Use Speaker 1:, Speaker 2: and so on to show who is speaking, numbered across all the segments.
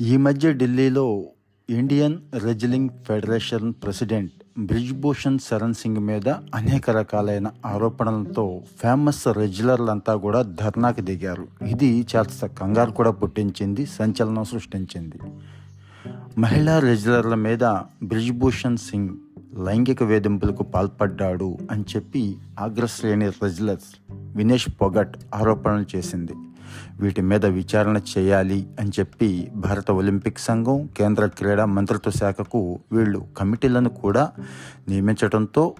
Speaker 1: ఈ మధ్య ఢిల్లీలో Indian wrestling federation president Brij Bhushan Sharan Singh మీద అనేక రకాలైన ఆరోపణలతో ఫేమస్ రెజ్యులర్లంతా కూడా ధర్నాకు దిగారు. ఇది చాలా కంగారు కూడా పుట్టించింది సంచలనం సృష్టించింది. మహిళా రెజ్యులర్ల మీద బ్రిజ్భూషణ్ సింగ్ లైంగిక వేధింపులకు పాల్పడ్డాడు అని చెప్పి అగ్రశ్రేణి రెజ్లర్స్ వినేష్ పొగట్ ఆరోపణలు చేసింది. వీటి మీద విచారణ చేయాలి అని చెప్పి భారత ఒలింపిక్ సంఘం కేంద్ర క్రీడా మంత్రిత్వ శాఖకు వీళ్ళు కమిటీలను కూడా నియమించడంతో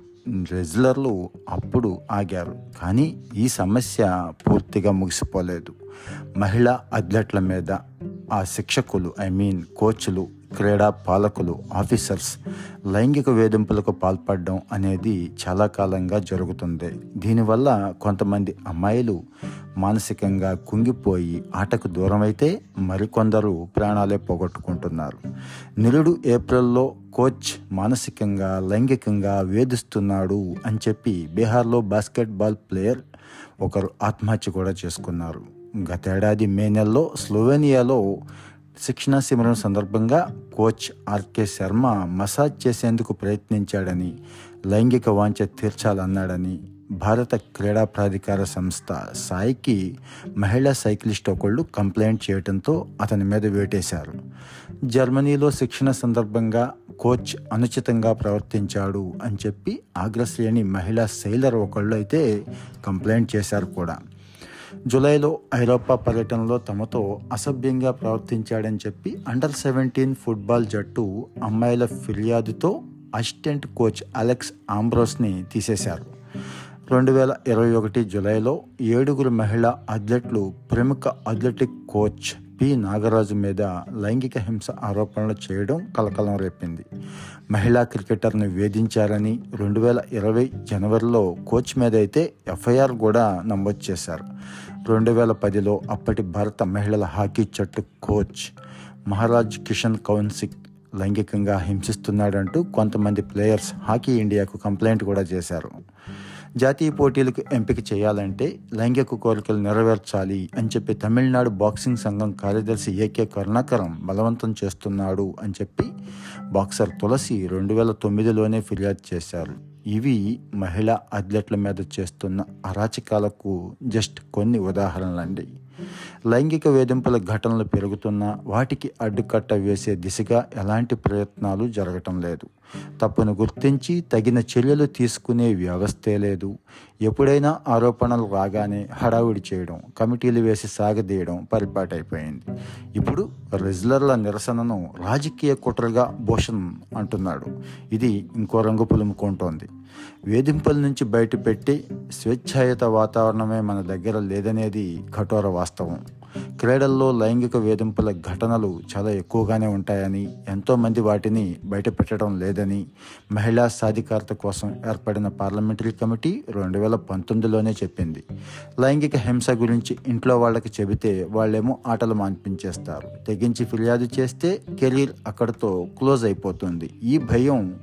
Speaker 1: రెజ్లర్లు అప్పుడు ఆగారు. కానీ ఈ సమస్య పూర్తిగా ముగిసిపోలేదు. మహిళా అథ్లెట్ల మీద ఆ శిక్షకులు ఐ మీన్ కోచ్లు క్రీడా పాలకులు ఆఫీసర్స్ లైంగిక వేధింపులకు పాల్పడడం అనేది చాలా కాలంగా జరుగుతుంది. దీనివల్ల కొంతమంది అమ్మాయిలు మానసికంగా కుంగిపోయి ఆటకు దూరమైతే మరికొందరు ప్రాణాలే పోగొట్టుకుంటున్నారు. నిరుడు ఏప్రిల్లో కోచ్ మానసికంగా లైంగికంగా వేధిస్తున్నాడు అని చెప్పి బీహార్లో బాస్కెట్బాల్ ప్లేయర్ ఒకరు ఆత్మహత్య కూడా చేసుకున్నారు. గతేడాది మే నెలలో స్లోవేనియాలో శిక్షణ శిబిరం సందర్భంగా కోచ్ ఆర్కే శర్మ మసాజ్ చేసేందుకు ప్రయత్నించాడని లైంగిక వాంఛ తీర్చాలన్నాడని భారత క్రీడా ప్రాధికార సంస్థ సాయికి మహిళా సైక్లిస్ట్ ఒకళ్ళు కంప్లైంట్ చేయడంతో అతని మీద వేటేశారు. జర్మనీలో శిక్షణ సందర్భంగా కోచ్ అనుచితంగా ప్రవర్తించాడు అని చెప్పి ఆగ్రశ్రేణి మహిళా సెయిలర్ ఒకళ్ళు అయితే కంప్లైంట్ చేశారు కూడా. జూలైలో ఐరోపా పర్యటనలో తమతో అసభ్యంగా ప్రవర్తించాడని చెప్పి అండర్ సెవెంటీన్ ఫుట్బాల్ జట్టు అమ్మాయిల ఫిర్యాదుతో అసిస్టెంట్ కోచ్ అలెక్స్ ఆంబ్రోస్ని తీసేశారు. రెండు వేల ఇరవై ఒకటి జూలైలో ఏడుగురు మహిళా అథ్లెట్లు ప్రముఖ అథ్లెటిక్ కోచ్ పి. నాగరాజు మీద లైంగిక హింస ఆరోపణలు చేయడం కలకలం రేపింది. మహిళా క్రికెటర్ని వేధించారని రెండు వేల ఇరవై జనవరిలో కోచ్ మీద అయితే ఎఫ్ఐఆర్ కూడా నమోదు చేశారు. రెండు వేల పదిలో అప్పటి భారత మహిళల హాకీ జట్టు కోచ్ మహారాజ్ కిషన్ కౌన్సిక్ లైంగికంగా హింసిస్తున్నాడంటూ కొంతమంది ప్లేయర్స్ హాకీ ఇండియాకు కంప్లైంట్ కూడా చేశారు. జాతీయ పోటీలకు ఎంపిక చేయాలంటే లైంగిక కోరికలు నెరవేర్చాలి అని చెప్పి తమిళనాడు బాక్సింగ్ సంఘం కార్యదర్శి ఏకే కరుణాకరం బలవంతం చేస్తున్నాడు అని చెప్పి బాక్సర్ తులసి రెండు వేల తొమ్మిదిలోనే ఫిర్యాదు చేశారు. ఇవి మహిళా అథ్లెట్ల మీద చేస్తున్న అరాచకాలకు జస్ట్ కొన్ని ఉదాహరణలండి. లైంగిక వేధింపుల ఘటనలు పెరుగుతున్నా వాటికి అడ్డుకట్ట వేసే దిశగా ఎలాంటి ప్రయత్నాలు జరగటం లేదు. తప్పును గుర్తించి తగిన చర్యలు తీసుకునే వ్యవస్థే లేదు. ఎప్పుడైనా ఆరోపణలు రాగానే హడావిడి చేయడం కమిటీలు వేసి సాగదీయడం పరిపాటైపోయింది. ఇప్పుడు రెజ్లర్ల నిరసనను రాజకీయ కుట్రగా భూషణ్ అంటున్నాడు. ఇది ఇంకో రంగు పులుముకుంటోంది వేధింపుల నుంచి బయటపెట్టి స్వేచ్ఛాయుత వాతావరణమే మన దగ్గర లేదనేది కఠోర వాస్తవం. క్రీడల్లో లైంగిక వేధింపుల ఘటనలు చాలా ఎక్కువగానే ఉంటాయని ఎంతోమంది వాటిని బయటపెట్టడం లేదని మహిళా సాధికారత కోసం ఏర్పడిన పార్లమెంటరీ కమిటీ రెండు వేల పంతొమ్మిదిలోనే చెప్పింది. లైంగిక హింస గురించి ఇంట్లో వాళ్ళకి చెబితే వాళ్ళేమో ఆటలు మాన్పించేస్తారు. తెగించి ఫిర్యాదు చేస్తే కెరీర్ అక్కడితో క్లోజ్ అయిపోతుంది. ఈ భయం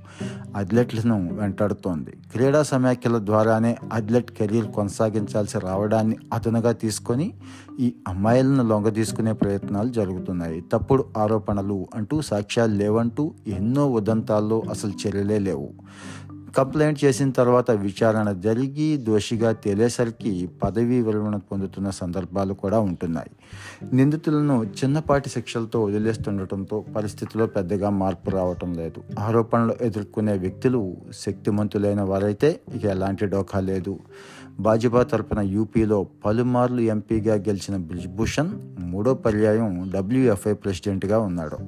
Speaker 1: అథ్లెట్లను వెంటాడుతోంది. క్రీడా సమాఖ్యల ద్వారానే అథ్లెట్ కెరీర్ కొనసాగించాల్సి రావడాన్ని అదనుగా తీసుకొని ఈ అమ్మాయి లొంగ తీసుకునే ప్రయత్నాలు జరుగుతున్నాయి. తప్పుడు ఆరోపణలు అంటూ సాక్ష్యాలు లేవంటూ ఎన్నో ఉదంతాల్లో అసలు చర్యలే లేవు. కంప్లైంట్ చేసిన తర్వాత విచారణ జరిగి దోషిగా తేలేసరికి పదవీ విరమణ పొందుతున్న సందర్భాలు కూడా ఉంటున్నాయి. నిందితులను చిన్నపాటి శిక్షలతో వదిలేస్తుండటంతో పరిస్థితిలో పెద్దగా మార్పు రావటం లేదు. ఆరోపణలు ఎదుర్కొనే వ్యక్తులు శక్తిమంతులైన వారైతే ఇక ఎలాంటి డోకా లేదు. భాజపా తరపున యూపీలో పలుమార్లు ఎంపీగా గెలిచిన బ్రిజ్భూషణ్ మూడో పర్యాయం డబ్ల్యూఎఫ్ఐ ప్రెసిడెంట్గా ఉన్నాడు.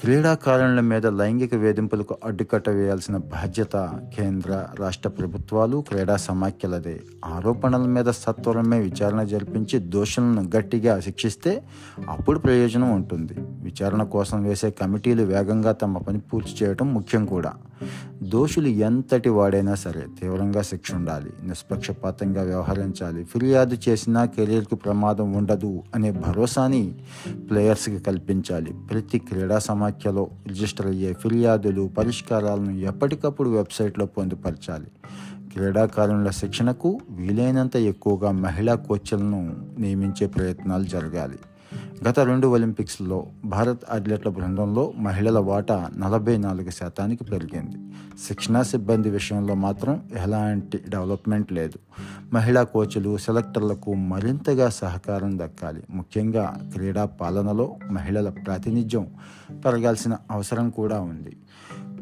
Speaker 1: క్రీడాకారుల మీద లైంగిక వేధింపులకు అడ్డుకట్ట వేయాల్సిన బాధ్యత కేంద్ర రాష్ట్ర ప్రభుత్వాలు క్రీడా సమాఖ్యలదే. ఆరోపణల మీద సత్వరమే విచారణ జరిపించి దోషులను గట్టిగా శిక్షిస్తే అప్పుడు ప్రయోజనం ఉంటుంది. విచారణ కోసం వేసే కమిటీలు వేగంగా తమ పని పూర్తి చేయడం ముఖ్యం కూడా. దోషులు ఎంతటి వాడైనా సరే తీవ్రంగా శిక్ష ఉండాలి నిష్పక్షపాతంగా వ్యవహరించాలి. ఫిర్యాదు చేసినా కెరీర్కి ప్రమాదం ఉండదు అనే భరోసాని ప్లేయర్స్కి కల్పించాలి. ప్రతి క్రీడా సమాఖ్యలో రిజిస్టర్ అయ్యే ఫిర్యాదులు పరిష్కారాలను ఎప్పటికప్పుడు వెబ్సైట్లో పొందుపరచాలి. క్రీడాకారుల శిక్షణకు వీలైనంత ఎక్కువగా మహిళా కోచ్లను నియమించే ప్రయత్నాలు జరగాలి. గత రెండు ఒలింపిక్స్లో భారత్ అథ్లెట్ల బృందంలో మహిళల వాటా నలభై నాలుగు శాతానికి పెరిగింది. శిక్షణా సిబ్బంది విషయంలో మాత్రం ఎలాంటి డెవలప్మెంట్ లేదు. మహిళా కోచ్లు సెలెక్టర్లకు మరింతగా సహకారం దక్కాలి. ముఖ్యంగా క్రీడా పాలనలో మహిళల ప్రాతినిధ్యం పెరగాల్సిన అవసరం కూడా ఉంది.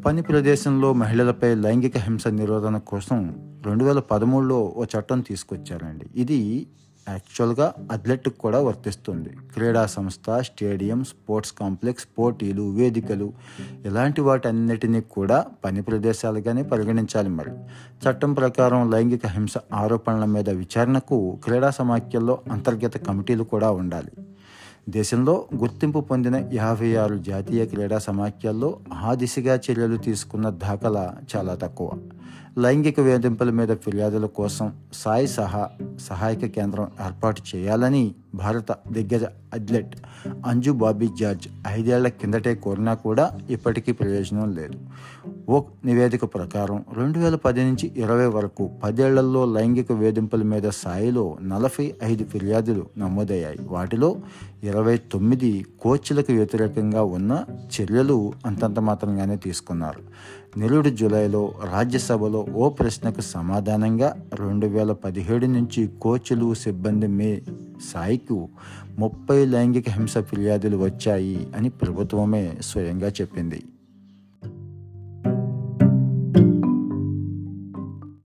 Speaker 1: పని ప్రదేశంలో మహిళలపై లైంగిక హింస నిరోధన కోసం రెండు వేల పదమూడులో ఓ చట్టం తీసుకొచ్చారండి. ఇది యాక్చువల్గా అథ్లెట్కి కూడా వర్తిస్తుంది. క్రీడా సంస్థ స్టేడియం స్పోర్ట్స్ కాంప్లెక్స్ పోటీలు వేదికలు ఇలాంటి వాటన్నిటినీ కూడా పని ప్రదేశాలుగానే పరిగణించాలి మరి. చట్టం ప్రకారం లైంగిక హింస ఆరోపణల మీద విచారణకు క్రీడా సమాఖ్యల్లో అంతర్గత కమిటీలు కూడా ఉండాలి. దేశంలో గుర్తింపు పొందిన యాభై ఆరు జాతీయ క్రీడా సమాఖ్యల్లో ఆ దిశగా చర్యలు తీసుకున్న దాఖలా చాలా తక్కువ. లైంగిక వేధింపుల మీద ఫిర్యాదుల కోసం సాయి సహా సహాయక కేంద్రం ఏర్పాటు చేయాలని భారత దిగ్గజ అథ్లెట్ అంజు బాబీ జార్జ్ ఐదేళ్ళ కిందటే కోరినా కూడా ఇప్పటికీ ప్రయోజనం లేదు. ఓ నివేదిక ప్రకారం రెండు వేల పది నుంచి ఇరవై వరకు పదేళ్ళలో లైంగిక వేధింపుల మీద స్థాయిలో నలభై ఐదు ఫిర్యాదులు నమోదయ్యాయి. వాటిలో ఇరవై తొమ్మిది కోచ్లకు వ్యతిరేకంగా ఉన్న చర్యలు అంతంత మాత్రంగానే తీసుకున్నారు. నిరుడు జులైలో రాజ్యసభలో ఓ ప్రశ్నకు సమాధానంగా రెండు వేల పదిహేడు నుంచి కోచ్లు సిబ్బంది మే సాయికు ముప్పై లైంగిక హింస ఫిర్యాదులు వచ్చాయి అని ప్రభుత్వమే స్వయంగా చెప్పింది.